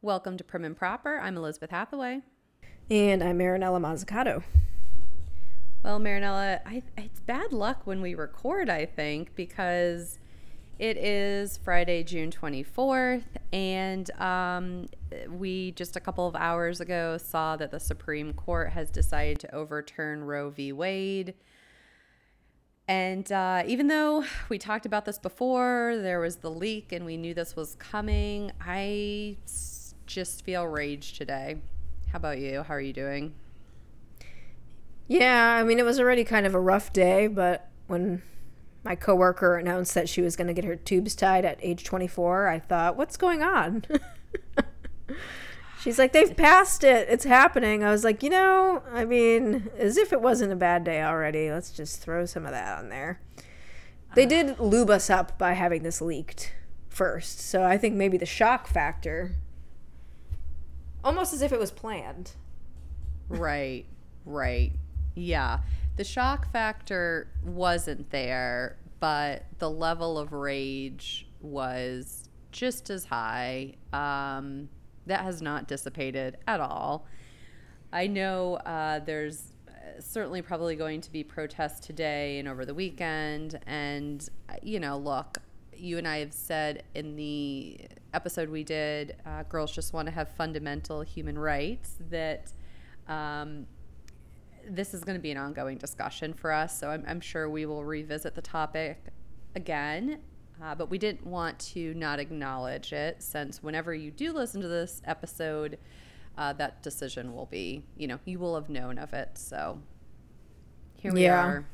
Welcome to Prim and Proper. I'm Elizabeth Hathaway. And I'm Marinella Mazzucato. Well, Marinella, I, it's bad luck when we record, I think, because it is Friday, June 24th, and um, we just a couple of hours ago saw that the Supreme Court has decided to overturn Roe v. Wade. And uh, even though we talked about this before, there was the leak and we knew this was coming, I just feel rage today. How about you? How are you doing? Yeah, I mean, it was already kind of a rough day, but when my coworker announced that she was going to get her tubes tied at age 24, I thought, what's going on? She's like, they've passed it. It's happening. I was like, you know, I mean, as if it wasn't a bad day already. Let's just throw some of that on there. They did lube us up by having this leaked first. So I think maybe the shock factor, almost as if it was planned. Right, right. Yeah. The shock factor wasn't there, but the level of rage was just as high. Um, that has not dissipated at all. I know uh, there's uh, certainly probably going to be protests today and over the weekend. And, uh, you know, look, you and I have said in the episode we did, uh, girls just want to have fundamental human rights, that um, this is going to be an ongoing discussion for us. So I'm, I'm sure we will revisit the topic again. Uh, but we didn't want to not acknowledge it since whenever you do listen to this episode, uh, that decision will be, you know, you will have known of it. So here we Yeah. are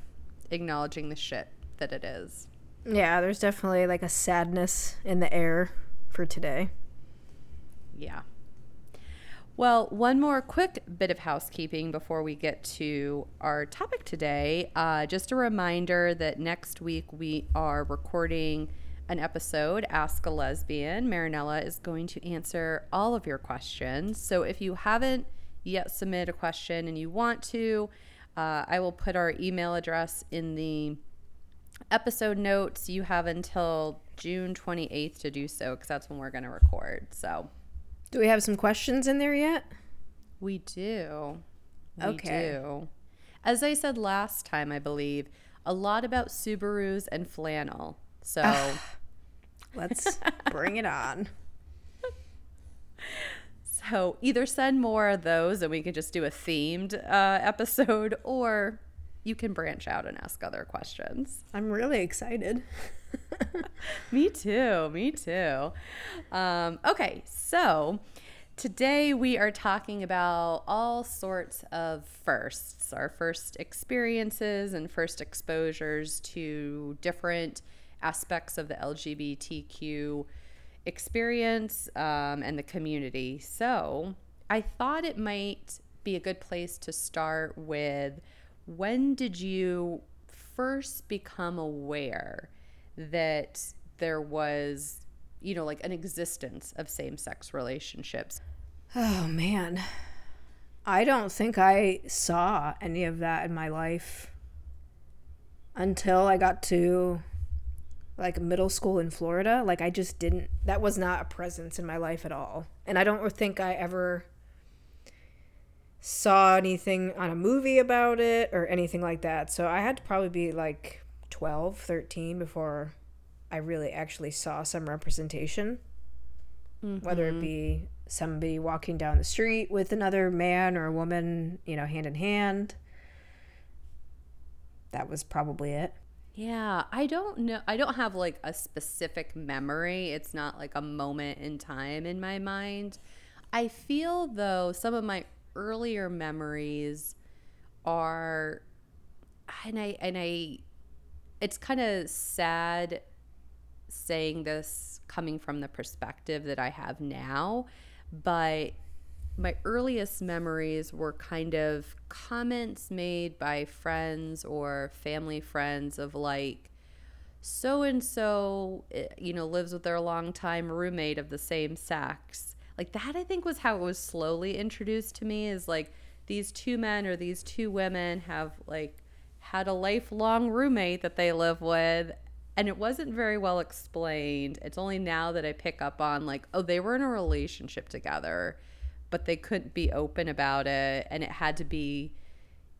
acknowledging the shit that it is. Yeah, there's definitely like a sadness in the air for today. Yeah. Well, one more quick bit of housekeeping before we get to our topic today. Uh, just a reminder that next week we are recording an episode, Ask a Lesbian. Marinella is going to answer all of your questions. So if you haven't yet submitted a question and you want to, uh, I will put our email address in the episode notes. You have until June 28th to do so because that's when we're going to record. So. Do we have some questions in there yet? We do. We Okay. do. As I said last time, I believe, a lot about Subarus and flannel. So, Let's bring it on. so either send more of those and we can just do a themed uh, episode, or you can branch out and ask other questions. I'm really excited. Me too. Me too. Um, okay, so today we are talking about all sorts of firsts, our first experiences and first exposures to different aspects of the LGBTQ experience um, and the community. So I thought it might be a good place to start with when did you first become aware that there was, you know, like an existence of same sex relationships? Oh man. I don't think I saw any of that in my life until I got to like middle school in Florida. Like I just didn't that was not a presence in my life at all. And I don't think I ever saw anything on a movie about it or anything like that. So I had to probably be like 12, 13 before I really actually saw some representation. Whether it mm-hmm. be somebody walking down the street with another man or a woman, you know, hand in hand. That was probably it. Yeah, I don't know. I don't have like a specific memory. It's not like a moment in time in my mind. I feel though some of my earlier memories are and I and I it's kind of sad saying this coming from the perspective that I have now, but my earliest memories were kind of comments made by friends or family friends of like so and so you know lives with their longtime roommate of the same sex like that i think was how it was slowly introduced to me is like these two men or these two women have like had a lifelong roommate that they live with and it wasn't very well explained. It's only now that I pick up on like, oh, they were in a relationship together, but they couldn't be open about it, and it had to be,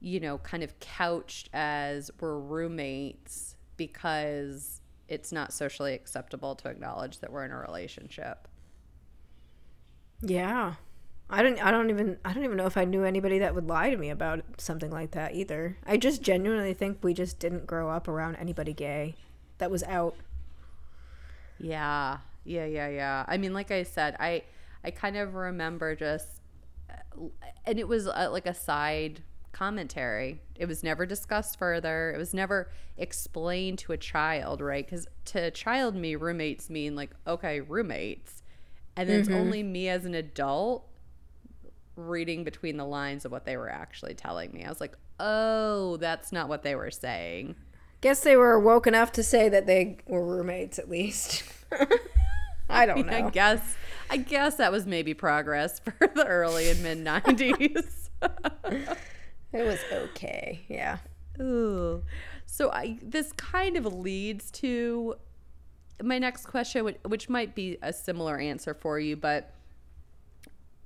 you know, kind of couched as we're roommates because it's not socially acceptable to acknowledge that we're in a relationship. Yeah. I don't I don't even I don't even know if I knew anybody that would lie to me about something like that either. I just genuinely think we just didn't grow up around anybody gay that was out. Yeah. Yeah, yeah, yeah. I mean, like I said, I I kind of remember just and it was uh, like a side commentary. It was never discussed further. It was never explained to a child, right? Cuz to child me roommates mean like okay, roommates. And then mm-hmm. it's only me as an adult reading between the lines of what they were actually telling me. I was like, "Oh, that's not what they were saying." Guess they were woke enough to say that they were roommates at least. I don't know. I guess I guess that was maybe progress for the early and mid 90s. it was okay. Yeah. Ooh. So I this kind of leads to my next question which might be a similar answer for you, but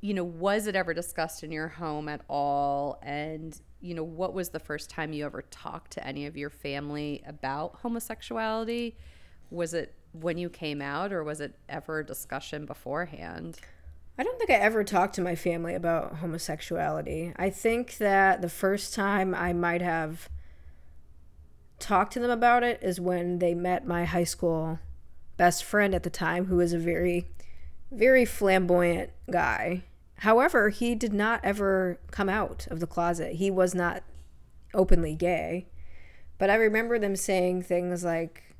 you know, was it ever discussed in your home at all? And, you know, what was the first time you ever talked to any of your family about homosexuality? Was it when you came out, or was it ever a discussion beforehand? I don't think I ever talked to my family about homosexuality. I think that the first time I might have talked to them about it is when they met my high school best friend at the time, who was a very, very flamboyant guy. However, he did not ever come out of the closet. He was not openly gay. But I remember them saying things like,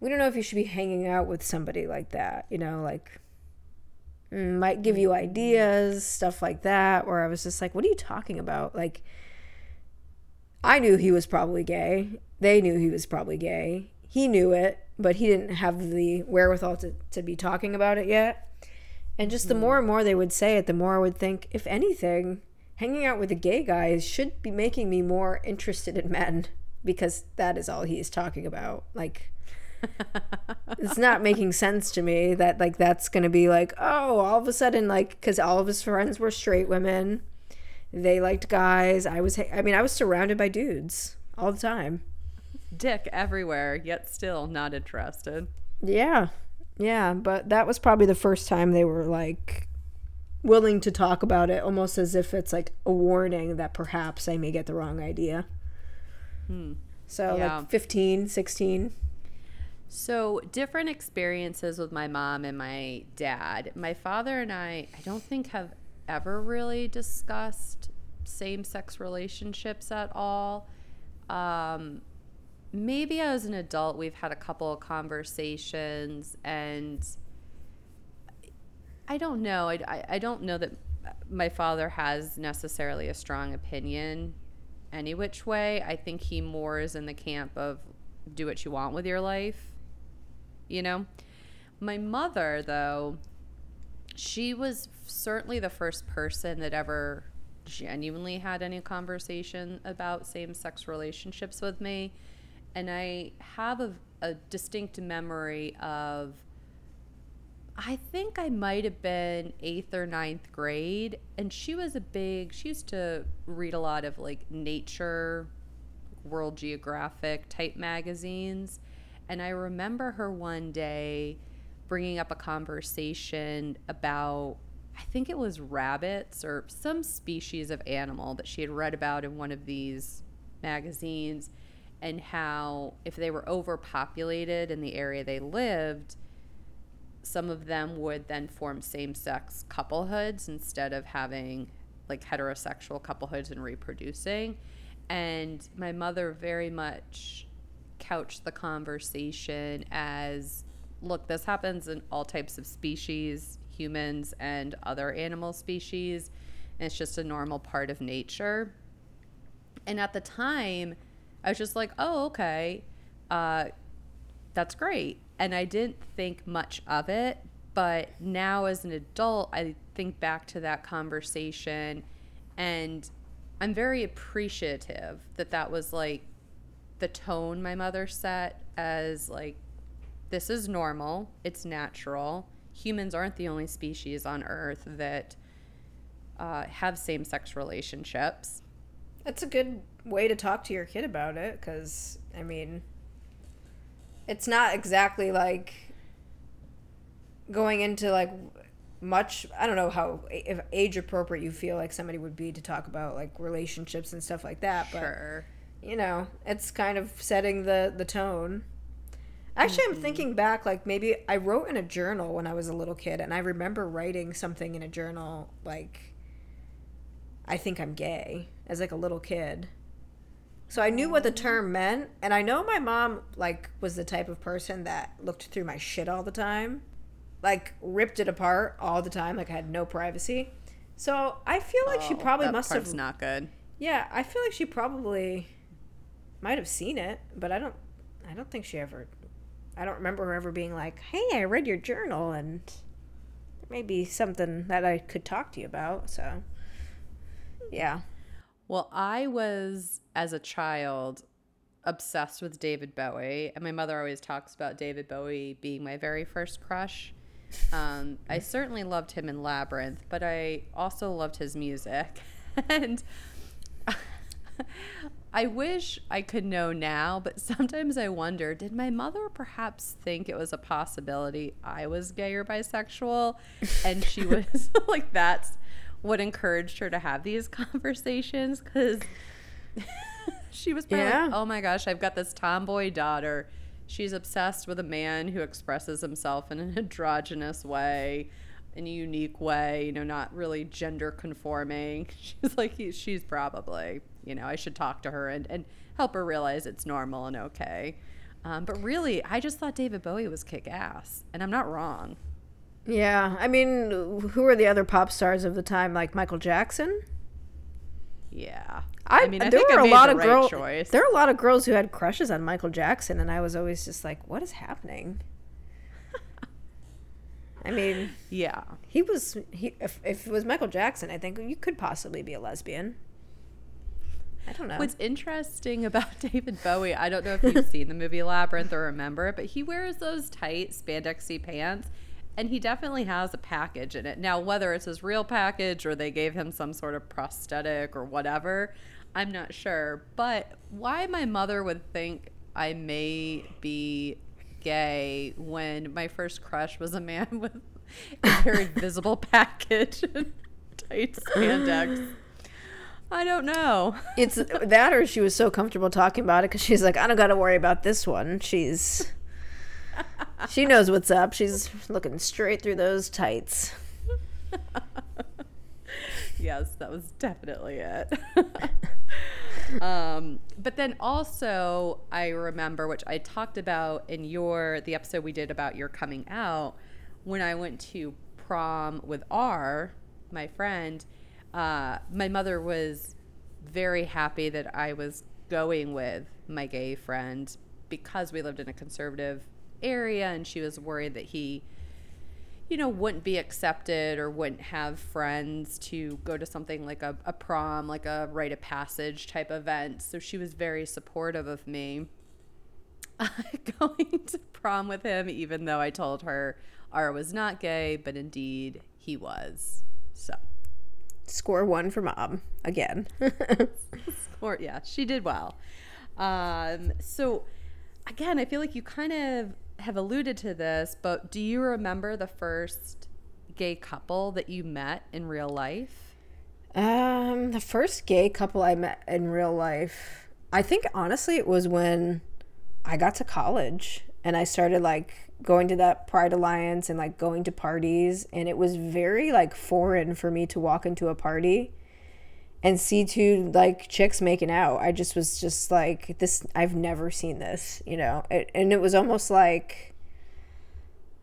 we don't know if you should be hanging out with somebody like that, you know, like mm, might give you ideas, stuff like that, where I was just like, what are you talking about? Like, I knew he was probably gay. They knew he was probably gay. He knew it, but he didn't have the wherewithal to, to be talking about it yet. And just the mm. more and more they would say it, the more I would think, if anything, hanging out with the gay guys should be making me more interested in men because that is all he's talking about. Like, it's not making sense to me that like that's gonna be like oh all of a sudden like because all of his friends were straight women they liked guys i was i mean i was surrounded by dudes all the time dick everywhere yet still not interested yeah yeah but that was probably the first time they were like willing to talk about it almost as if it's like a warning that perhaps i may get the wrong idea hmm. so yeah. like 15 16 so, different experiences with my mom and my dad. My father and I, I don't think have ever really discussed same sex relationships at all. Um, maybe as an adult, we've had a couple of conversations, and I don't know. I, I, don't know that my father has necessarily a strong opinion any which way. I think he more is in the camp of do what you want with your life you know? My mother, though, she was certainly the first person that ever genuinely had any conversation about same sex relationships with me. And I have a, a distinct memory of, I think I might have been eighth or ninth grade. And she was a big, she used to read a lot of like nature, World Geographic type magazines. And I remember her one day bringing up a conversation about, I think it was rabbits or some species of animal that she had read about in one of these magazines, and how if they were overpopulated in the area they lived, some of them would then form same sex couplehoods instead of having like heterosexual couplehoods and reproducing. And my mother very much couch the conversation as look, this happens in all types of species, humans and other animal species. And it's just a normal part of nature. And at the time, I was just like, oh, okay, uh, that's great. And I didn't think much of it. But now, as an adult, I think back to that conversation and I'm very appreciative that that was like the tone my mother set as like this is normal, it's natural. Humans aren't the only species on Earth that uh, have same sex relationships. That's a good way to talk to your kid about it because, I mean, it's not exactly like going into like much i don't know how if age appropriate you feel like somebody would be to talk about like relationships and stuff like that Sure. but you know it's kind of setting the the tone. Actually i'm mm-hmm. thinking back like maybe i wrote in a journal when i was a little kid and i remember writing something in a journal like i think i'm gay as like a little kid so i knew what the term meant and i know my mom like was the type of person that looked through my shit all the time like ripped it apart all the time like i had no privacy so i feel like she Oh, probably that must part's have not good. yeah, I feel like she probably might have seen it, but I don't I don't think she ever I don't remember her ever being like, "Hey, I read your journal and there may be something that I could talk to you about." So, yeah. Well, I was as a child obsessed with David Bowie, and my mother always talks about David Bowie being my very first crush. Um, I certainly loved him in Labyrinth, but I also loved his music. and I wish I could know now, but sometimes I wonder did my mother perhaps think it was a possibility I was gay or bisexual? And she was like, that's what encouraged her to have these conversations? Because she was probably Yeah. like, oh my gosh, I've got this tomboy daughter. She's obsessed with a man who expresses himself in an androgynous way, in a unique way, you know, not really gender conforming. She's like, he, she's probably, you know, I should talk to her and, and help her realize it's normal and okay. Um, but really, I just thought David Bowie was kick ass, and I'm not wrong. Yeah, I mean, who were the other pop stars of the time like Michael Jackson? Yeah. I, mean, I there were I a lot of right girls. There are a lot of girls who had crushes on Michael Jackson, and I was always just like, "What is happening?" I mean, Yeah. he was he. If, if it was Michael Jackson, I think you could possibly be a lesbian. I don't know. What's interesting about David Bowie, I don't know if you've seen the movie Labyrinth or remember it, but he wears those tight spandexy pants and he definitely has a package in it. Now, whether it's his real package or they gave him some sort of prosthetic or whatever, I'm not sure. But why my mother would think I may be gay when my first crush was a man with a very visible package and tight spandex. I don't know. it's that, or she was so comfortable talking about it because she's like, I don't got to worry about this one. She's she knows what's up. She's looking straight through those tights. yes, that was definitely it. um, but then also, I remember, which I talked about in your the episode we did about your coming out, when I went to prom with R, my friend. Uh, my mother was very happy that I was going with my gay friend because we lived in a conservative area, and she was worried that he you know, wouldn't be accepted or wouldn't have friends to go to something like a, a prom, like a rite of passage type event. So she was very supportive of me going to prom with him, even though I told her R was not gay, but indeed he was. So, Score one for mom again. score yeah, she did well. Um, so, again, I feel like you kind of have alluded to this, but do you remember the first gay couple that you met in real life? Um, the first gay couple I met in real life, I think honestly it was when I got to college and I started like going to that Pride Alliance and like going to parties and it was very like foreign for me to walk into a party and see two like chicks making out. I just was just like this I've never seen this, you know. It, and it was almost like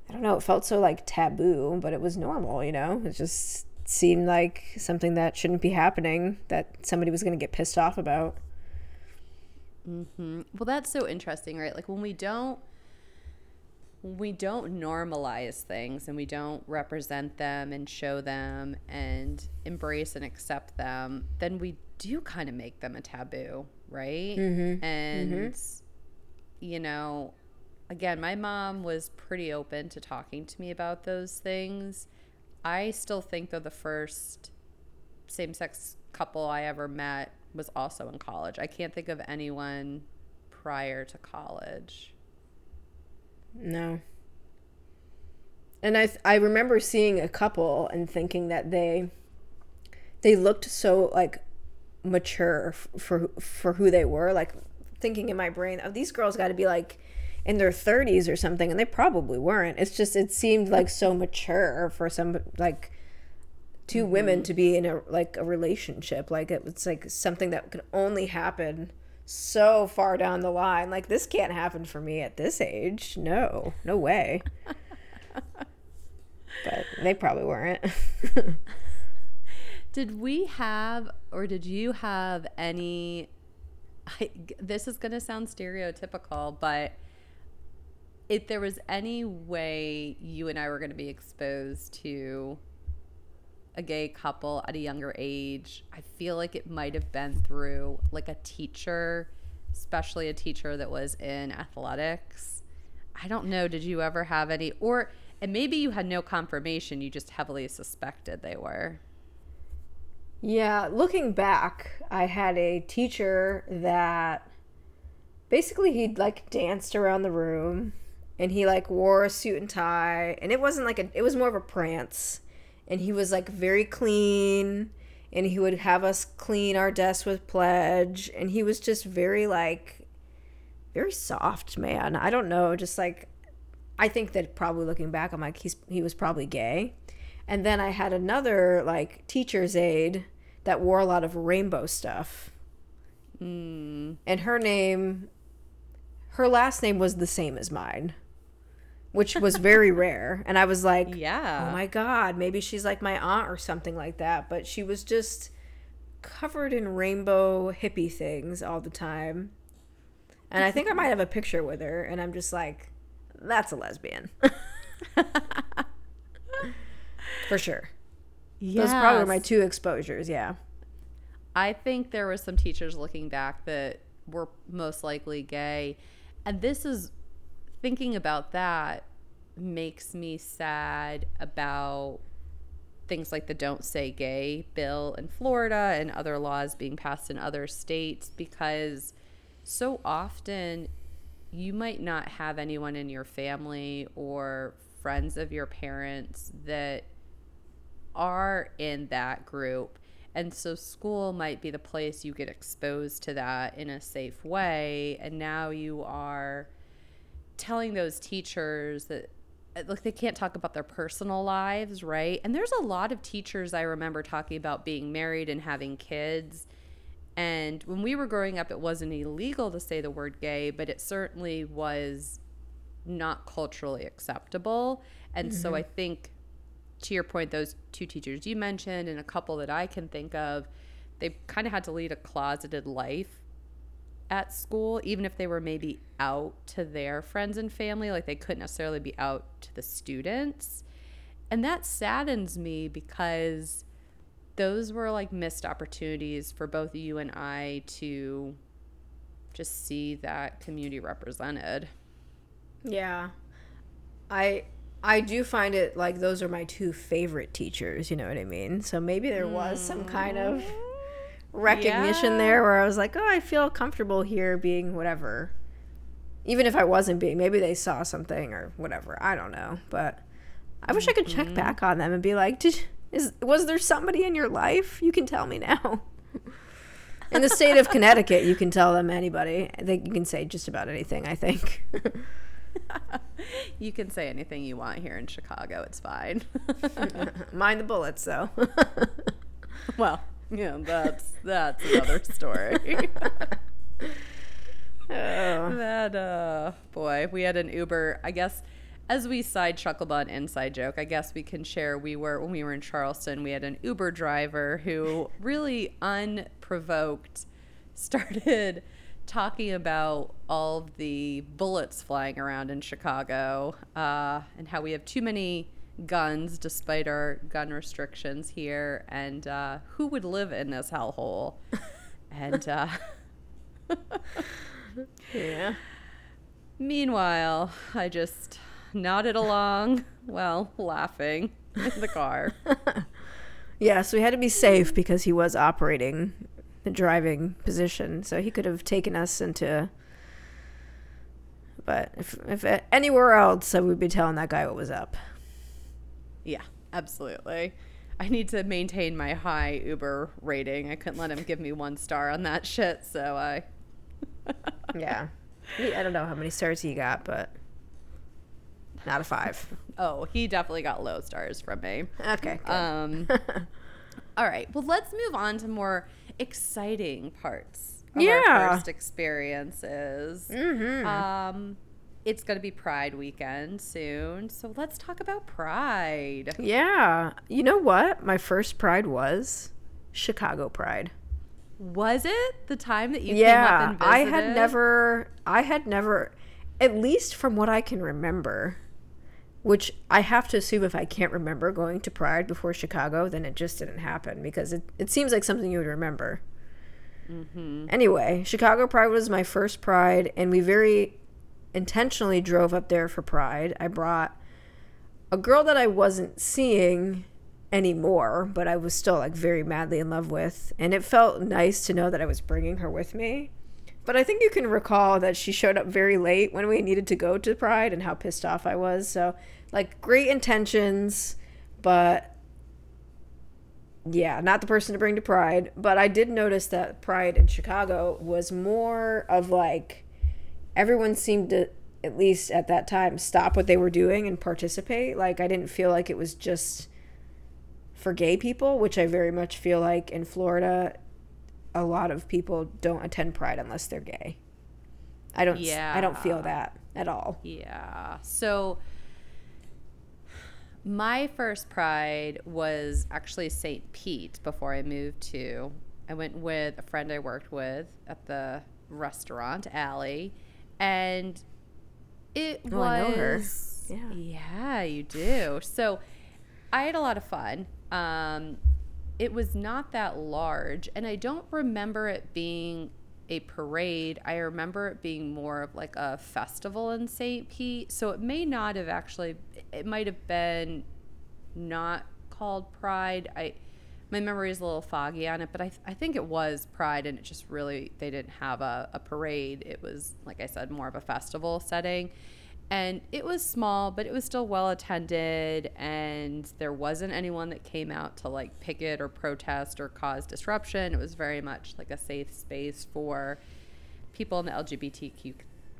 I don't know, it felt so like taboo, but it was normal, you know. It just seemed like something that shouldn't be happening that somebody was going to get pissed off about. Hmm. Well, that's so interesting, right? Like when we don't when we don't normalize things and we don't represent them and show them and embrace and accept them, then we do kind of make them a taboo, right? Mm-hmm. And, you know, again, my mom was pretty open to talking to me about those things. I still think, though, the first same sex couple I ever met was also in college. I can't think of anyone prior to college. No. And I I remember seeing a couple and thinking that they they looked so like mature f- for for who they were like thinking in my brain oh these girls got to be like in their 30s or something and they probably weren't. It's just it seemed like so mature for some like 2 women mm-hmm. to be in a like a relationship. Like it was like something that could only happen so far down the line. Like this can't happen for me at this age. No no way. But they probably weren't. Did we have, or did you have any? I, this is going to sound stereotypical, but if there was any way you and I were going to be exposed to a gay couple at a younger age, I feel like it might have been through like a teacher, especially a teacher that was in athletics. I don't know. Did you ever have any, or, and maybe you had no confirmation, you just heavily suspected they were. Yeah, looking back, I had a teacher that basically he'd like danced around the room and he like wore a suit and tie and it wasn't like a it was more of a prance and he was like very clean and he would have us clean our desks with pledge and he was just very like very soft man. I don't know, just like I think that probably looking back I'm like he's he was probably gay. And then I had another like teacher's aide that wore a lot of rainbow stuff. Mm. And her name, her last name was the same as mine, which was very rare. And I was like, oh Yeah. oh my God, maybe she's like my aunt or something like that. But she was just covered in rainbow hippie things all the time. And I think I might have a picture with her. And I'm just like, that's a lesbian. For sure. Yeah. Those probably were my two exposures. Yeah. I think there were some teachers looking back that were most likely gay. And this is thinking about that makes me sad about things like the Don't Say Gay bill in Florida and other laws being passed in other states because so often you might not have anyone in your family or friends of your parents that are in that group. And so school might be the place you get exposed to that in a safe way. And now you are telling those teachers that like they can't talk about their personal lives, right? And there's a lot of teachers I remember talking about being married and having kids. And when we were growing up, it wasn't illegal to say the word gay, but it certainly was not culturally acceptable. And so mm-hmm. I think, to your point, those two teachers you mentioned and a couple that I can think of, they kind of had to lead a closeted life at school, even if they were maybe out to their friends and family, like they couldn't necessarily be out to the students. And that saddens me because those were like missed opportunities for both you and I to just see that community represented. Yeah. I I do find it like those are my two favorite teachers, you know what I mean? So maybe there was some kind of mm. Recognition Yeah. there where I was like, "Oh, I feel comfortable here being whatever." Even if I wasn't being, maybe they saw something or whatever. I don't know, but I wish I could check mm-hmm. back on them and be like, "Did is was there somebody in your life? You can tell me now." In the state of Connecticut, you can tell them anybody. I think you can say just about anything, I think. You can say anything you want here in Chicago, it's fine. Mind the bullets, though. well, yeah, that's that's another story. oh. that uh boy, we had an Uber, I guess as we side chuckle about an inside joke, I guess we can share we were when we were in Charleston, we had an Uber driver who really unprovoked started talking about all the bullets flying around in Chicago uh, and how we have too many guns despite our gun restrictions here and uh, who would live in this hellhole. and uh, yeah. Meanwhile, I just nodded along, well, laughing in the car. Yeah, so we had to be safe because he was operating the driving position, so he could have taken us into. But if if anywhere else, I would be telling that guy what was up. Yeah, absolutely. I need to maintain my high Uber rating. I couldn't let him give me one star on that shit, so I. yeah, I don't know how many stars he got, but not a five. Oh, he definitely got low stars from me. Okay. Good. Um, all right. Well, let's move on to more exciting parts of Yeah. our first experiences. Mhm. Um, it's going to be Pride weekend soon, so let's talk about Pride. yeah, you know what? My first Pride was Chicago Pride. Was it the time that you yeah, came up and I had never, I had never, at least from what I can remember, which I have to assume if I can't remember going to Pride before Chicago, then it just didn't happen because it, it seems like something you would remember. Mm-hmm. Anyway, Chicago Pride was my first Pride, and we very intentionally drove up there for Pride. I brought a girl that I wasn't seeing anymore, but I was still like very madly in love with, and it felt nice to know that I was bringing her with me. But I think you can recall that she showed up very late when we needed to go to Pride and how pissed off I was. So, like, great intentions, but yeah, not the person to bring to Pride. But I did notice that Pride in Chicago was more of like everyone seemed to, at least at that time, stop what they were doing and participate. Like, I didn't feel like it was just for gay people, which I very much feel like in Florida, a lot of people don't attend Pride unless they're gay. I don't. Yeah. I don't feel that at all. Yeah. So my first pride was actually St. Pete before I moved to. I went with a friend I worked with at the restaurant alley and it Oh, was I know her. Yeah. Yeah. Yeah, you do. So I had a lot of fun. Um it was not that large and I don't remember it being a parade. I remember it being more of like a festival in St. Pete. So it may not have actually it might have been not called Pride. I my memory is a little foggy on it, but I, th- I think it was Pride and it just really they didn't have a, a parade. It was like I said more of a festival setting. And it was small, but it was still well attended and there wasn't anyone that came out to like picket or protest or cause disruption. It was very much like a safe space for people in the LGBTQ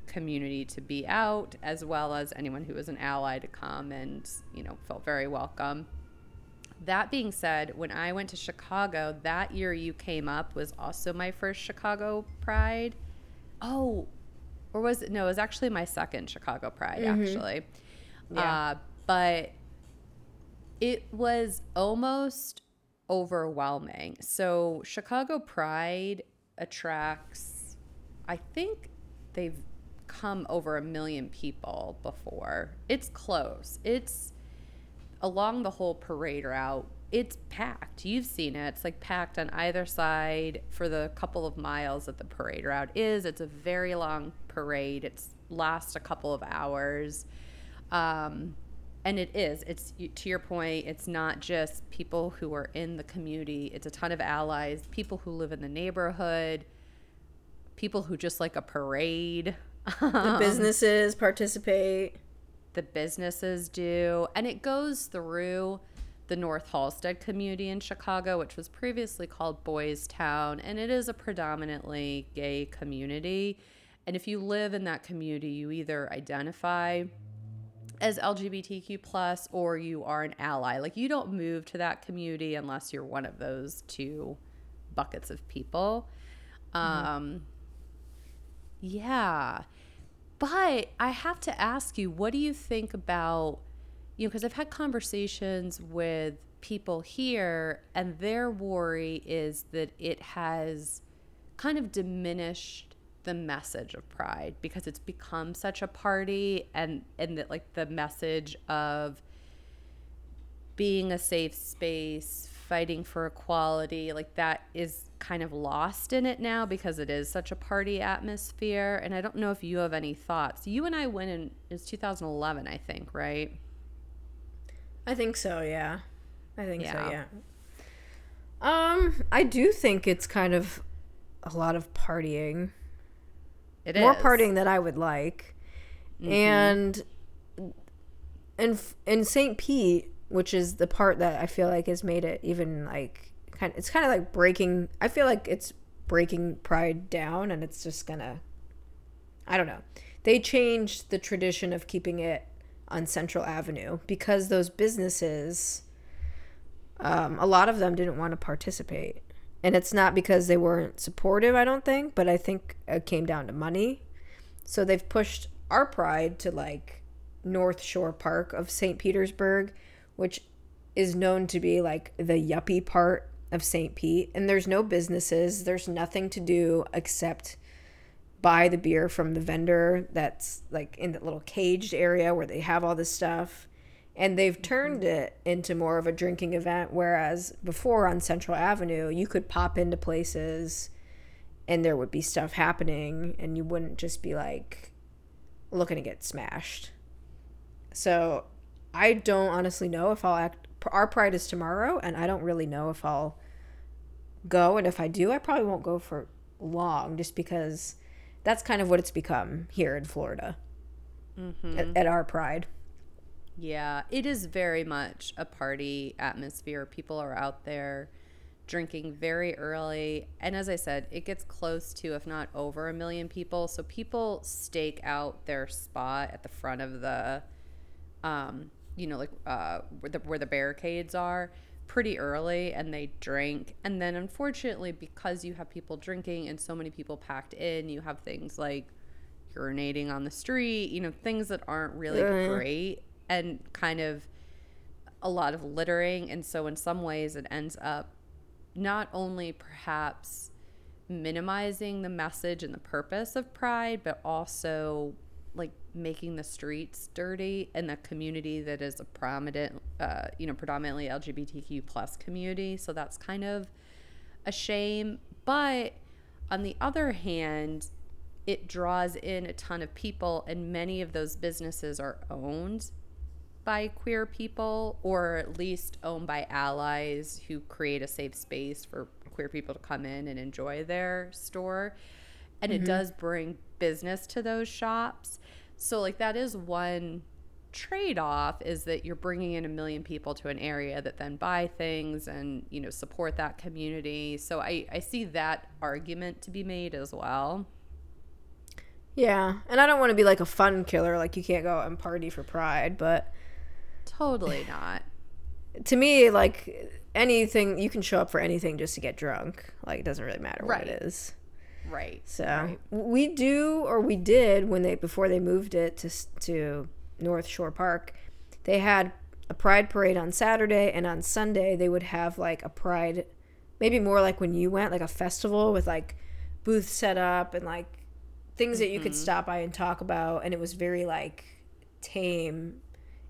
community to be out as well as anyone who was an ally to come and, you know, felt very welcome. That being said, when I went to Chicago, that year you came up was also my first Chicago Pride. Oh, or was it? No, it was actually my second Chicago Pride, actually. Yeah. Uh, but it was almost overwhelming. So, Chicago Pride attracts, I think they've come over a million people before. It's close. It's along the whole parade route. It's packed. You've seen it. It's like packed on either side for the couple of miles that the parade route is. It's a very long parade. It's lasts a couple of hours. Um, and it is. It's to your point. It's not just people who are in the community. It's a ton of allies, people who live in the neighborhood, people who just like a parade. The businesses participate. The businesses do. And it goes through the North Halsted community in Chicago, which was previously called Boys Town. And it is a predominantly gay community. And if you live in that community, you either identify as LGBTQ plus or you are an ally. Like you don't move to that community unless you're one of those two buckets of people. Um, yeah. But I have to ask you, what do you think about, you know, because I've had conversations with people here, and their worry is that it has kind of diminished the message of pride because it's become such a party and and that like the message of being a safe space fighting for equality, like that is kind of lost in it now because it is such a party atmosphere. And I don't know if you have any thoughts. You and I went in it's 2011, I think, right? I think so, yeah. I think Yeah. so, yeah. Um, I do think it's kind of a lot of partying. It More is. partying than I would like. And in in St. Pete, which is the part that I feel like has made it even like kind Of, it's kind of like breaking I feel like it's breaking pride down and it's just to I don't know. They changed the tradition of keeping it on Central Avenue because those businesses, um, a lot of them didn't want to participate. And it's not because they weren't supportive, I don't think, but I think it came down to money. So they've pushed our pride to like North Shore Park of St. Petersburg, which is known to be like the yuppie part of St. Pete. And there's no businesses, there's nothing to do except buy the beer from the vendor that's like in that little caged area where they have all this stuff. And they've turned it into more of a drinking event, whereas before on Central Avenue, you could pop into places and there would be stuff happening, and you wouldn't just be like looking to get smashed. So I don't honestly know if I'll act. Our Pride is tomorrow, and I don't really know if I'll go. And if I do, I probably won't go for long just because that's kind of what it's become here in Florida at, at our Pride. Yeah, it is very much a party atmosphere. People are out there drinking very early. And as I said, it gets close to, if not over a million people. So people stake out their spot at the front of the, um, you know, like uh, where, the, where the barricades are pretty early and they drink. And then unfortunately, because you have people drinking and so many people packed in, you have things like urinating on the street, you know, things that aren't really Yeah. great and kind of a lot of littering. And so, in some ways, it ends up not only perhaps minimizing the message and the purpose of pride, but also like making the streets dirty and the community that is a prominent, uh, you know, predominantly LGBTQ plus community. So that's kind of a shame. But on the other hand, it draws in a ton of people, and many of those businesses are owned by queer people or at least owned by allies who create a safe space for queer people to come in and enjoy their store. And it does bring business to those shops. So, like, that is one trade off is that you're bringing in a million people to an area that then buy things and, you know, support that community. So, I, I see that argument to be made as well. Yeah, and I don't want to be like a fun killer, like you can't go out and party for Pride, but Totally not. to me, like anything, you can show up for anything just to get drunk. Like it doesn't really matter what Right. it is. Right. So Right. we do, or we did when they before they moved it to to North Shore Park. They had a Pride parade on Saturday, and on Sunday they would have like a Pride, maybe more like when you went, like a festival with like booths set up and like things that you could mm-hmm. stop by and talk about, and it was very like tame.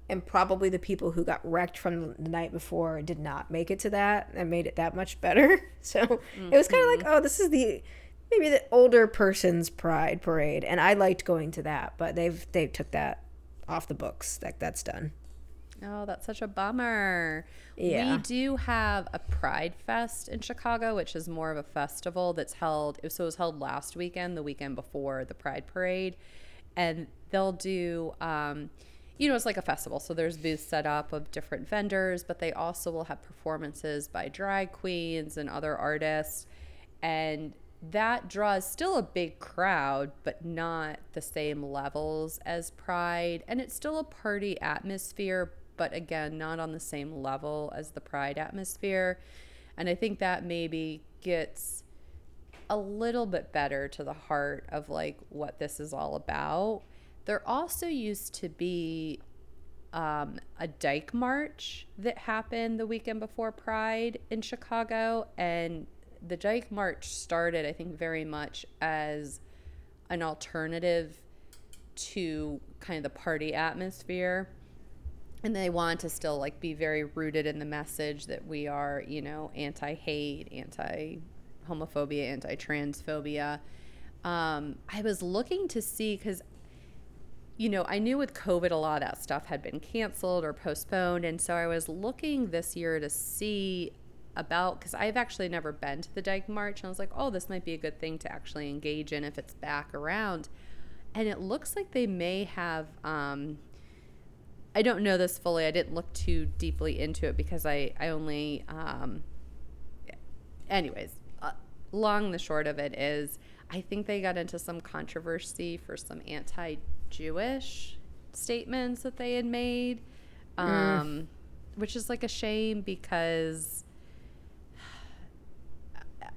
And probably the people who got wrecked from the night before did not make it to that and made it that much better. So it was kind of like, mm-hmm. oh, this is the maybe the older person's pride parade and i liked going to that but they've they took that off the books like that's done Oh, that's such a bummer. Yeah. We do have a Pride Fest in Chicago, which is more of a festival that's held. So it was held last weekend, the weekend before the Pride Parade. And they'll do, um, you know, it's like a festival. So there's booths set up of different vendors, but they also will have performances by drag queens and other artists. And that draws still a big crowd, but not the same levels as Pride. And it's still a party atmosphere, but again, not on the same level as the Pride atmosphere. And I think that maybe gets a little bit better to the heart of like what this is all about. There also used to be um, a dyke march that happened the weekend before Pride in Chicago. And the dyke march started, I think, very much as an alternative to kind of the party atmosphere. and they want to still like be very rooted in the message that we are, you know, anti-hate, anti-homophobia, anti-transphobia. Um, I was looking to see because you know, I knew with COVID a lot of that stuff had been canceled or postponed. And so I was looking this year to see about, because I've actually never been to the Dyke March. And I was like, oh, this might be a good thing to actually engage in if it's back around. And it looks like they may have, um, I don't know this fully. I didn't look too deeply into it because I, I only, um, anyways, uh, long the short of it is, I think they got into some controversy for some anti Jewish statements that they had made, um, mm. which is like a shame because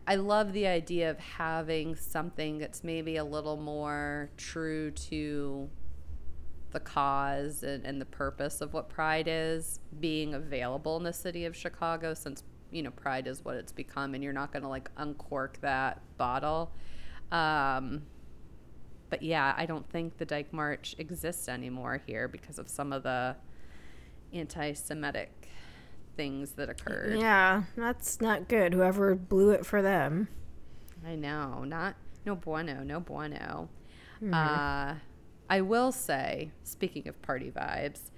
I love the idea of having something that's maybe a little more true to the cause and, and the purpose of what Pride is being available in the city of Chicago since you know pride is what it's become and you're not going to like uncork that bottle. Um, but yeah, I don't think the Dyke March exists anymore here because of some of the anti Semitic things that occurred. Yeah, that's not good. Whoever blew it for them. I know. Not, no bueno, no bueno. Mm-hmm. Uh, I will say, speaking of party vibes,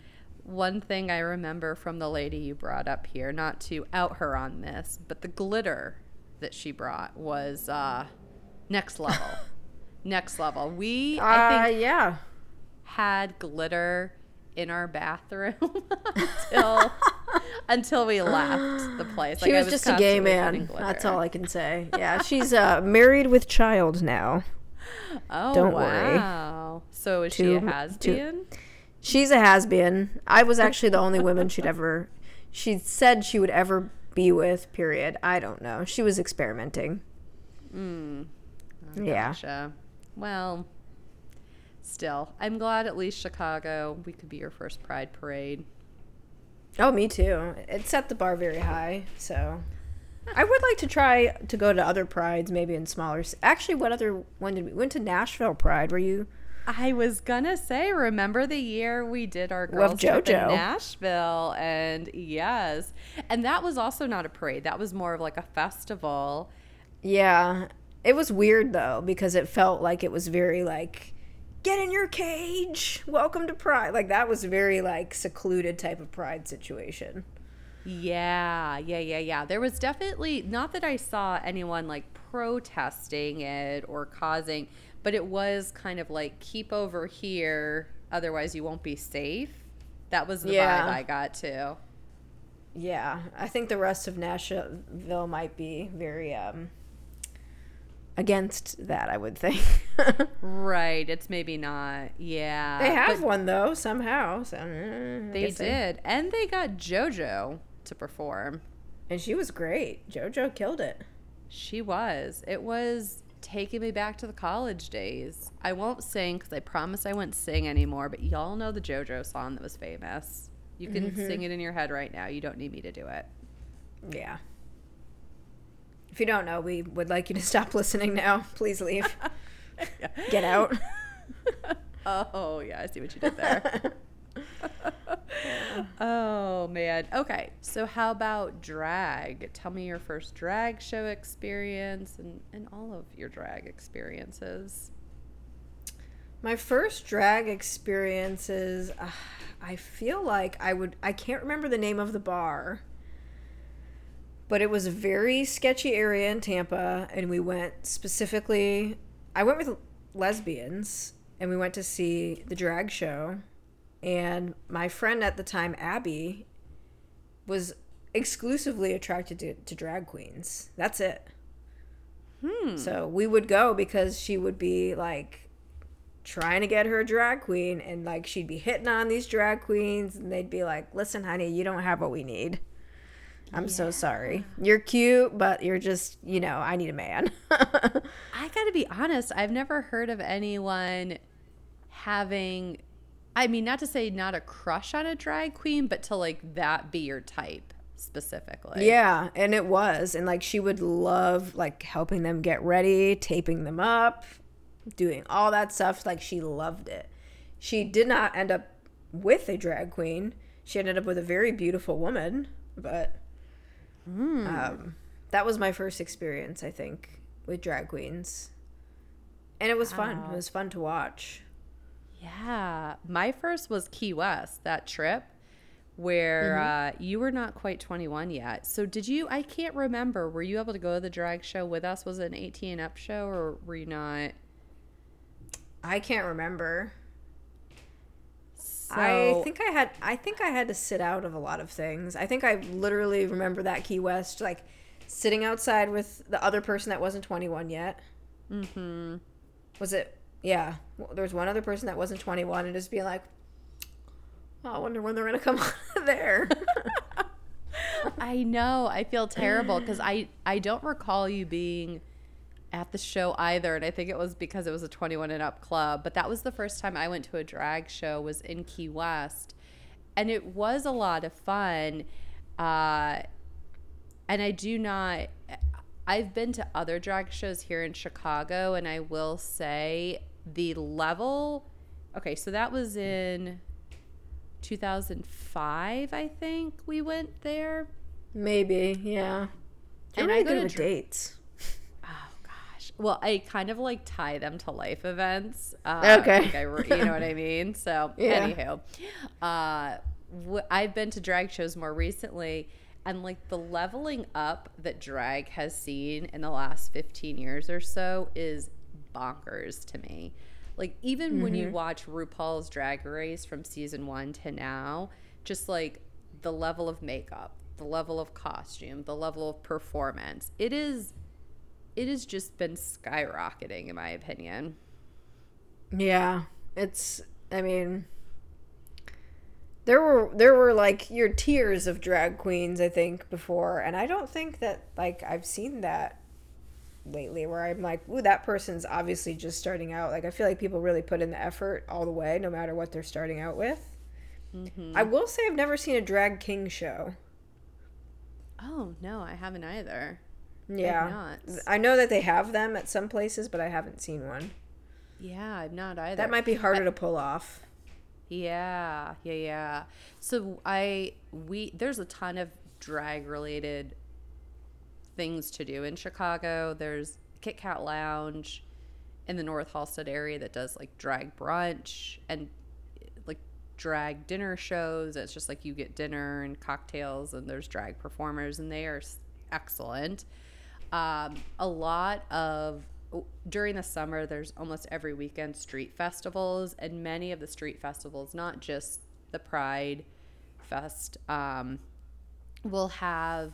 one thing I remember from the lady you brought up here, not to out her on this, but the glitter that she brought was uh, next level. next level. We, I uh, think, yeah, had glitter in our bathroom until until we left the place. She like, was, was, just a gay man. That's all I can say. Yeah, she's uh, married with child now. Oh, don't wow. worry. So is she a has been? She's a has been. I was actually the only woman she'd ever. She said she would ever be with. Period. I don't know. She was experimenting. Hmm. Yeah. Gotcha. Well, still, I'm glad at least Chicago, we could be your first Pride parade. Oh, me too. It set the bar very high, so I would like to try to go to other prides, maybe in smaller. Actually, what other one did we went to Nashville Pride? Were you? I was gonna say, remember the year we did our girls trip in Nashville, and yes, and that was also not a parade. That was more of like a festival. Yeah, it was weird though because it felt like it was very like get in your cage. Welcome to Pride. Like that was very like secluded type of Pride situation. Yeah, yeah, yeah, yeah. There was definitely not that I saw anyone like protesting it or causing, but it was kind of like keep over here, otherwise you won't be safe. That was the yeah. vibe I got too. Yeah, I think the rest of Nashville might be very um against that, I would think. right. It's maybe not. Yeah. They have one though somehow. So uh, they did, they... and they got JoJo to perform, and she was great. JoJo killed it. She was. It was taking me back to the college days. I won't sing because I promise I won't sing anymore. But y'all know the JoJo song that was famous. You can mm-hmm. sing it in your head right now. You don't need me to do it. Yeah. If you don't know, we would like you to stop listening now. Please leave. Get out. oh, yeah, I see what you did there. oh, man. Okay, so how about drag? Tell me your first drag show experience and, and all of your drag experiences. My first drag experiences, uh, I feel like I would, I can't remember the name of the bar but it was a very sketchy area in Tampa, and we went specifically. I went with lesbians, and we went to see the drag show. And my friend at the time, Abby, was exclusively attracted to, to drag queens. That's it. Hmm. So we would go because she would be like trying to get her drag queen, and like she'd be hitting on these drag queens, and they'd be like, "Listen, honey, you don't have what we need." I'm yeah. so sorry. You're cute, but you're just, you know, I need a man. I got to be honest, I've never heard of anyone having I mean, not to say not a crush on a drag queen, but to like that be your type specifically. Yeah, and it was. And like she would love like helping them get ready, taping them up, doing all that stuff. Like she loved it. She did not end up with a drag queen she ended up with a very beautiful woman, but um, that was my first experience, I think, with drag queens. And it was fun. It was fun to watch. Yeah. My first was Key West, that trip where uh, you were not quite 21 yet. So did you, I can't remember, were you able to go to the drag show with us? Was it an 18 up show or were you not? I can't remember. So, I think I had I think I had to sit out of a lot of things. I think I literally remember that Key West like sitting outside with the other person that wasn't 21 yet. Mhm. Was it yeah, well, there was one other person that wasn't 21 and just being like oh, I wonder when they're going to come out of there. I know. I feel terrible because I I don't recall you being at the show either, and I think it was because it was a 21 and up club. But that was the first time I went to a drag show was in Key West, and it was a lot of fun. Uh, and I do not. I've been to other drag shows here in Chicago, and I will say the level. Okay, so that was in 2005, I think we went there. Maybe, yeah. You're And really I go good to with dr- dates. Well, I kind of like tie them to life events. Uh, Okay. like I you know what I mean? So, Yeah. anywho, uh, w- I've been to drag shows more recently, and like the leveling up that drag has seen in the last 15 years or so is bonkers to me. Like, even when you watch RuPaul's Drag Race from season one to now, just like the level of makeup, the level of costume, the level of performance, it is it has just been skyrocketing in my opinion. Yeah, it's. I mean, there were there were like your tiers of drag queens. I think before, and I don't think that like I've seen that lately. Where I'm like, ooh, that person's obviously just starting out. Like I feel like people really put in the effort all the way, no matter what they're starting out with. Mm-hmm. I will say I've never seen a drag king show. Oh, no, I haven't either. Yeah. I know that they have them at some places, but I haven't seen one. Yeah, I've not either. That might be harder to pull off. Yeah, yeah, yeah. So I we there's a ton of drag related things to do in Chicago. There's Kit Kat Lounge in the North Halsted area that does like drag brunch and like drag dinner shows. It's just like you get dinner and cocktails and there's drag performers and they are excellent. Um, a lot of during the summer there's almost every weekend street festivals and many of the street festivals not just the pride fest um, will have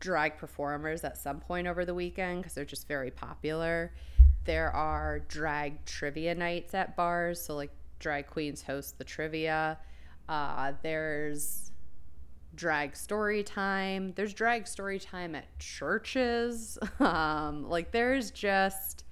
drag performers at some point over the weekend because they're just very popular. There are drag trivia nights at bars so like drag queens host the trivia. Uh, there's drag story time. There's drag story time at churches. Um, like there's just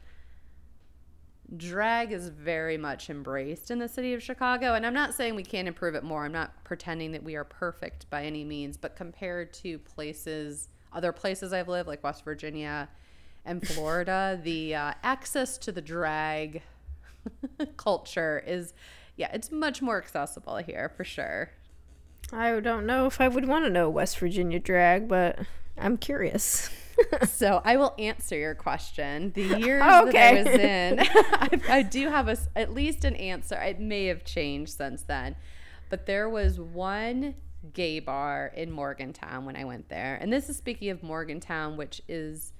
drag is very much embraced in the city of Chicago. And I'm not saying we can't improve it more. I'm not pretending that we are perfect by any means, but compared to places, other places I've lived, like West Virginia and Florida, the uh, access to the drag culture is, yeah, it's much more accessible here for sure. I don't know if I would want to know West Virginia drag, but I'm curious. so I will answer your question. The years that I was in, I, I do have a at least an answer. It may have changed since then, but there was one gay bar in Morgantown when I went there, and this is speaking of Morgantown, which is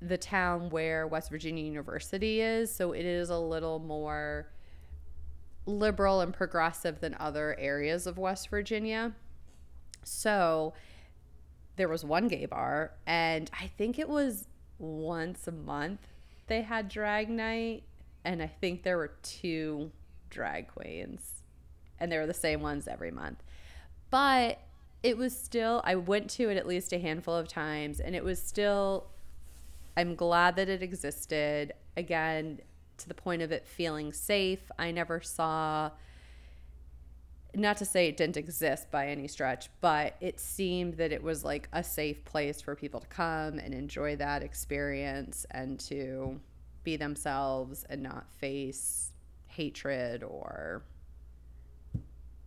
the town where West Virginia University is. So it is a little more liberal and progressive than other areas of West Virginia. So there was one gay bar, and I think it was once a month they had drag night, and I think there were two drag queens, and they were the same ones every month. But it was still, I went to it at least a handful of times, and it was still, I'm glad that it existed. Again, to the point of it feeling safe. I never saw not to say it didn't exist by any stretch, but it seemed that it was like a safe place for people to come and enjoy that experience and to be themselves and not face hatred or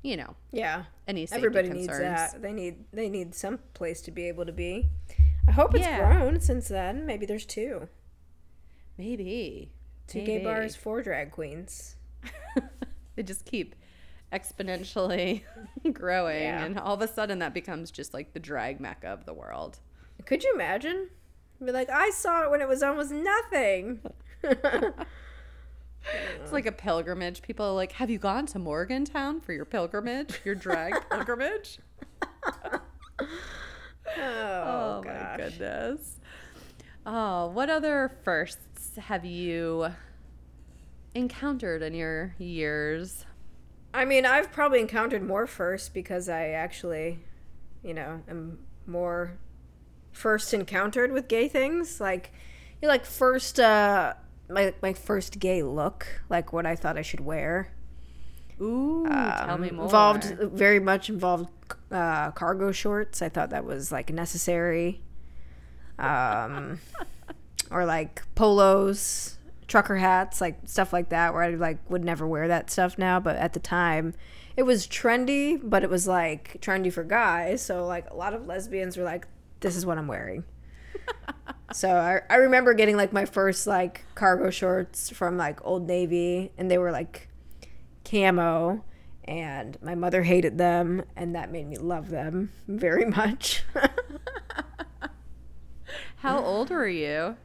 you know, Yeah. any Everybody concerns. needs that. They need they need some place to be able to be. I hope it's Yeah. grown since then. Maybe there's two. Maybe. Two gay bars, four drag queens. they just keep exponentially growing Yeah. and all of a sudden that becomes just like the drag mecca of the world Could you imagine? Be like, I saw it when it was almost nothing. it's like a pilgrimage people are like have you gone to morgantown for your pilgrimage your drag pilgrimage oh, oh my goodness oh what other firsts have you encountered in your years I mean, I've probably encountered more firsts because I actually, you know, am more first encountered with gay things. Like, you know, like first, uh, my my first gay look, like what I thought I should wear. ooh tell Um, me more Involved very much involved uh, cargo shorts. I thought that was like necessary. Um, or like polos, trucker hats, like stuff like that. Where I like would never wear that stuff now, but at the time, it was trendy. But it was like trendy for guys. So like a lot of lesbians were like, "This is what I'm wearing." so I, I remember getting like my first like cargo shorts from like Old Navy, and they were like camo and my mother hated them and that made me love them very much how old were you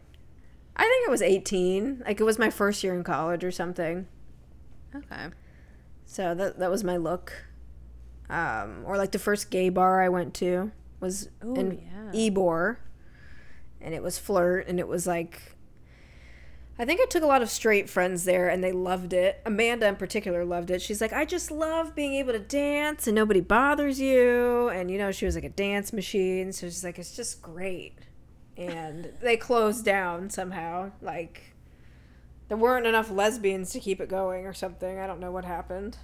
i think it was 18 like it was my first year in college or something okay so that, that was my look um, or like the first gay bar i went to was Ooh, in yeah. Ybor and it was flirt and it was like I think I took a lot of straight friends there and they loved it. Amanda in particular loved it. She's like, I just love being able to dance and nobody bothers you. And, you know, she was like a dance machine. So she's like, it's just great. And they closed down somehow. Like, there weren't enough lesbians to keep it going or something. I don't know what happened.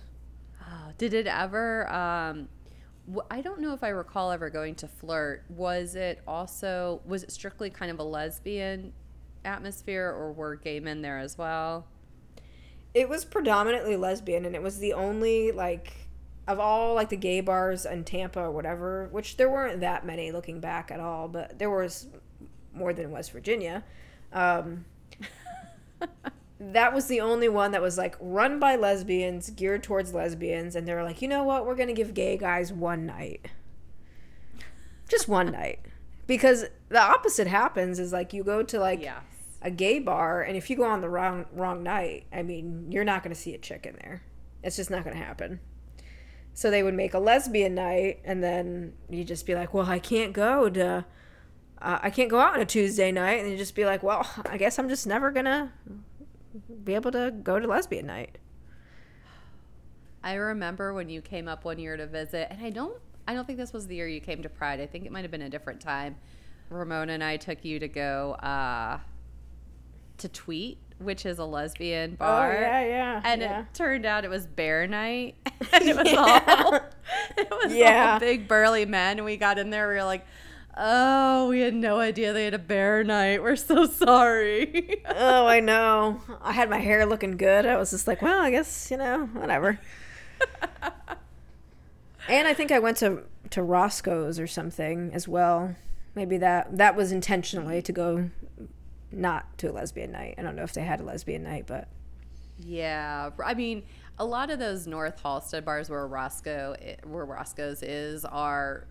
Oh, did it ever? Um, I don't know if I recall ever going to flirt. Was it also? Was it strictly kind of a lesbian atmosphere, or were gay men there as well? It was predominantly lesbian, and it was the only like of all like the gay bars in Tampa or whatever, which there weren't that many looking back at all, but there was more than West Virginia. Um, that was the only one that was like run by lesbians, geared towards lesbians, and they were like, you know what, we're gonna give gay guys one night, just one night, because the opposite happens is like you go to like yes. a gay bar and if you go on the wrong wrong night i mean you're not going to see a chick in there. It's just not going to happen. So they would make a lesbian night and then you'd just be like well i can't go to uh, i can't go out on a tuesday night and just be like well i guess i'm just never going to be able to go to lesbian night I remember when you came up one year to visit, and I don't. I don't think this was the year you came to Pride. I think it might have been a different time. Ramona and I took you to go uh, to Tweet, which is a lesbian bar. Oh, yeah, yeah and yeah. it turned out it was bear night and it was Yeah. all it was Yeah. all big burly men and we got in there we were like oh we had no idea they had a bear night. We're so sorry. Oh i know. I had my hair looking good. I was just like well i guess you know whatever. And I think I went to to Roscoe's or something as well. Maybe that that was intentionally to go not to a lesbian night. I don't know if they had a lesbian night, but. Yeah i mean a lot of those north halsted bars where roscoe eh, where roscoe's is are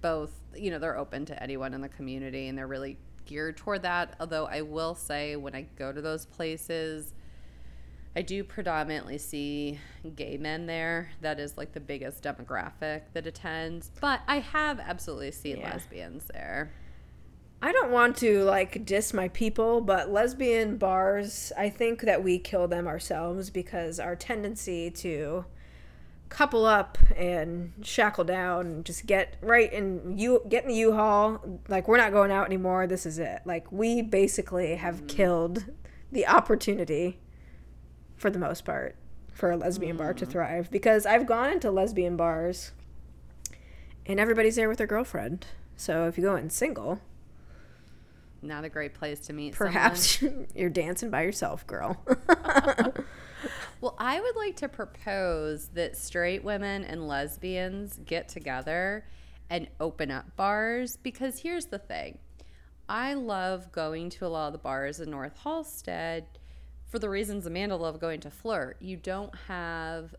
both you know they're open to anyone in the community and they're really geared toward that although i will say when i go to those places I do predominantly see gay men there. That is like the biggest demographic that attends. But I have absolutely seen Yeah. lesbians there. I don't want to like diss my people, but lesbian bars, I think that we kill them ourselves because our tendency to couple up and shackle down and just get right in you get in the U-Haul. Like we're not going out anymore. This is it. Like we basically have mm-hmm. killed the opportunity for the most part for a lesbian bar to mm. thrive. Because I've gone into lesbian bars and everybody's there with their girlfriend. So if you go in single Not a great place to meet Perhaps you're dancing by yourself, girl. Well, I would like to propose that straight women and lesbians get together and open up bars because here's the thing. I love going to a lot of the bars in North Halsted for the reasons Amanda loved going to flirt. You don't have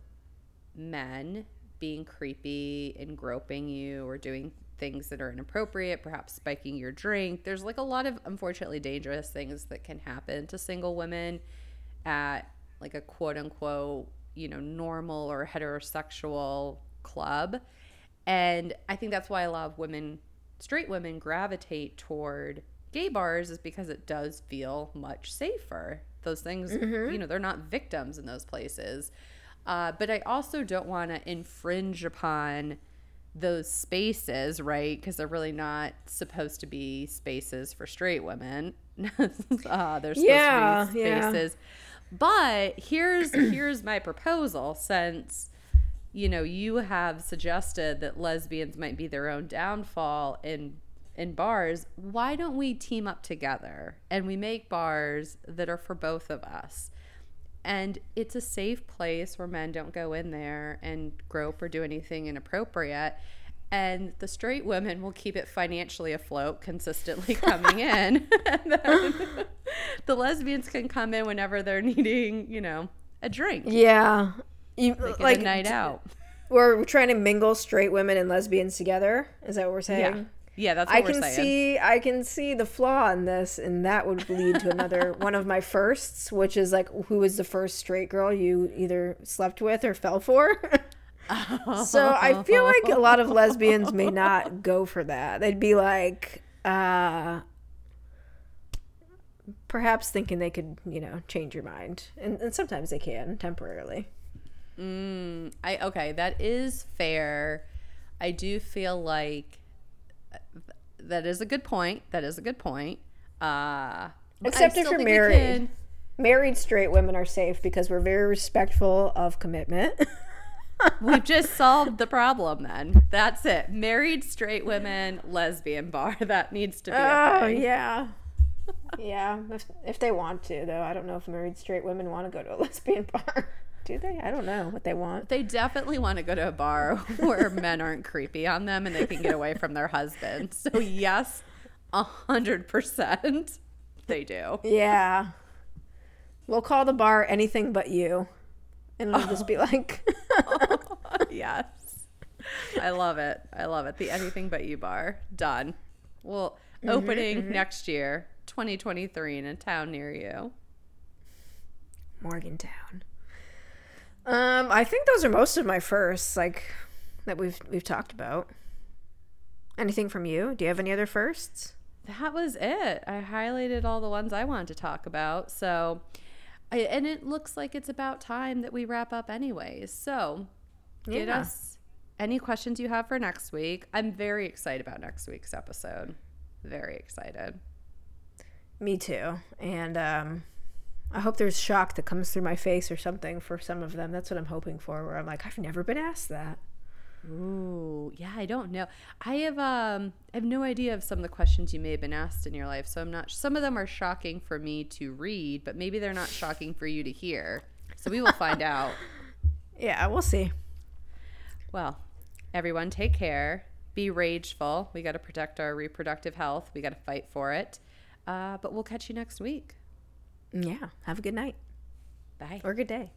men being creepy and groping you or doing things that are inappropriate, perhaps spiking your drink. There's like a lot of unfortunately dangerous things that can happen to single women at like a quote unquote, you know, normal or heterosexual club. And I think that's why a lot of women, straight women, gravitate toward gay bars is because it does feel much safer. Those things, mm-hmm. you know, they're not victims in those places. Uh, but I also don't want to infringe upon those spaces, right? Because they're really not supposed to be spaces for straight women. uh, they're supposed yeah, to be spaces. Yeah. But here's here's my proposal since you know you have suggested that lesbians might be their own downfall in in bars, why don't we team up together and we make bars that are for both of us? And it's a safe place where men don't go in there and grope or do anything inappropriate. And the straight women will keep it financially afloat, consistently coming in. the lesbians can come in whenever they're needing, you know, a drink. Yeah. You, like a night out. We're trying to mingle straight women and lesbians together. Is that what we're saying? Yeah. Yeah, that's I can saying. see I can see the flaw in this, and that would lead to another one of my firsts, which is like who was the first straight girl you either slept with or fell for. So I feel like a lot of lesbians may not go for that. They'd be like, uh, perhaps thinking they could, you know, change your mind, and, and sometimes they can temporarily. Mm, I okay, that is fair. I do feel like that is a good point. That is a good point. Uh, Except if you're married. Married straight women are safe because we're very respectful of commitment. We've just solved the problem then. That's it. Married straight women, lesbian bar. That needs to be Oh, yeah. yeah, if, if they want to, though. I don't know if married straight women want to go to a lesbian bar. Do they? I don't know what they want. They definitely want to go to a bar where men aren't creepy on them and they can get away from their husbands. So yes, a hundred percent, they do. Yeah. We'll call the bar anything but you, and it'll oh. just be like, yes. I love it. I love it. The anything but you bar done. Well, mm-hmm, opening mm-hmm. next year, 2023, in a town near you. Morgantown. Um, I think those are most of my firsts, like that we've we've talked about. Anything from you? Do you have any other firsts? That was it. I highlighted all the ones I wanted to talk about. So, I, and it looks like it's about time that we wrap up, anyways. So, yeah. get us any questions you have for next week. I'm very excited about next week's episode. Very excited. Me too. And um, I hope there's shock that comes through my face or something for some of them. That's what I'm hoping for. Where I'm like, I've never been asked that. Ooh, yeah, I don't know. I have um I have no idea of some of the questions you may have been asked in your life, so I'm not some of them are shocking for me to read, but maybe they're not shocking for you to hear. So we will find out. Yeah, we'll see. Well, everyone take care. Be rageful. We got to protect our reproductive health. We got to fight for it. Uh, but we'll catch you next week. Yeah. Have a good night. Bye. Or good day.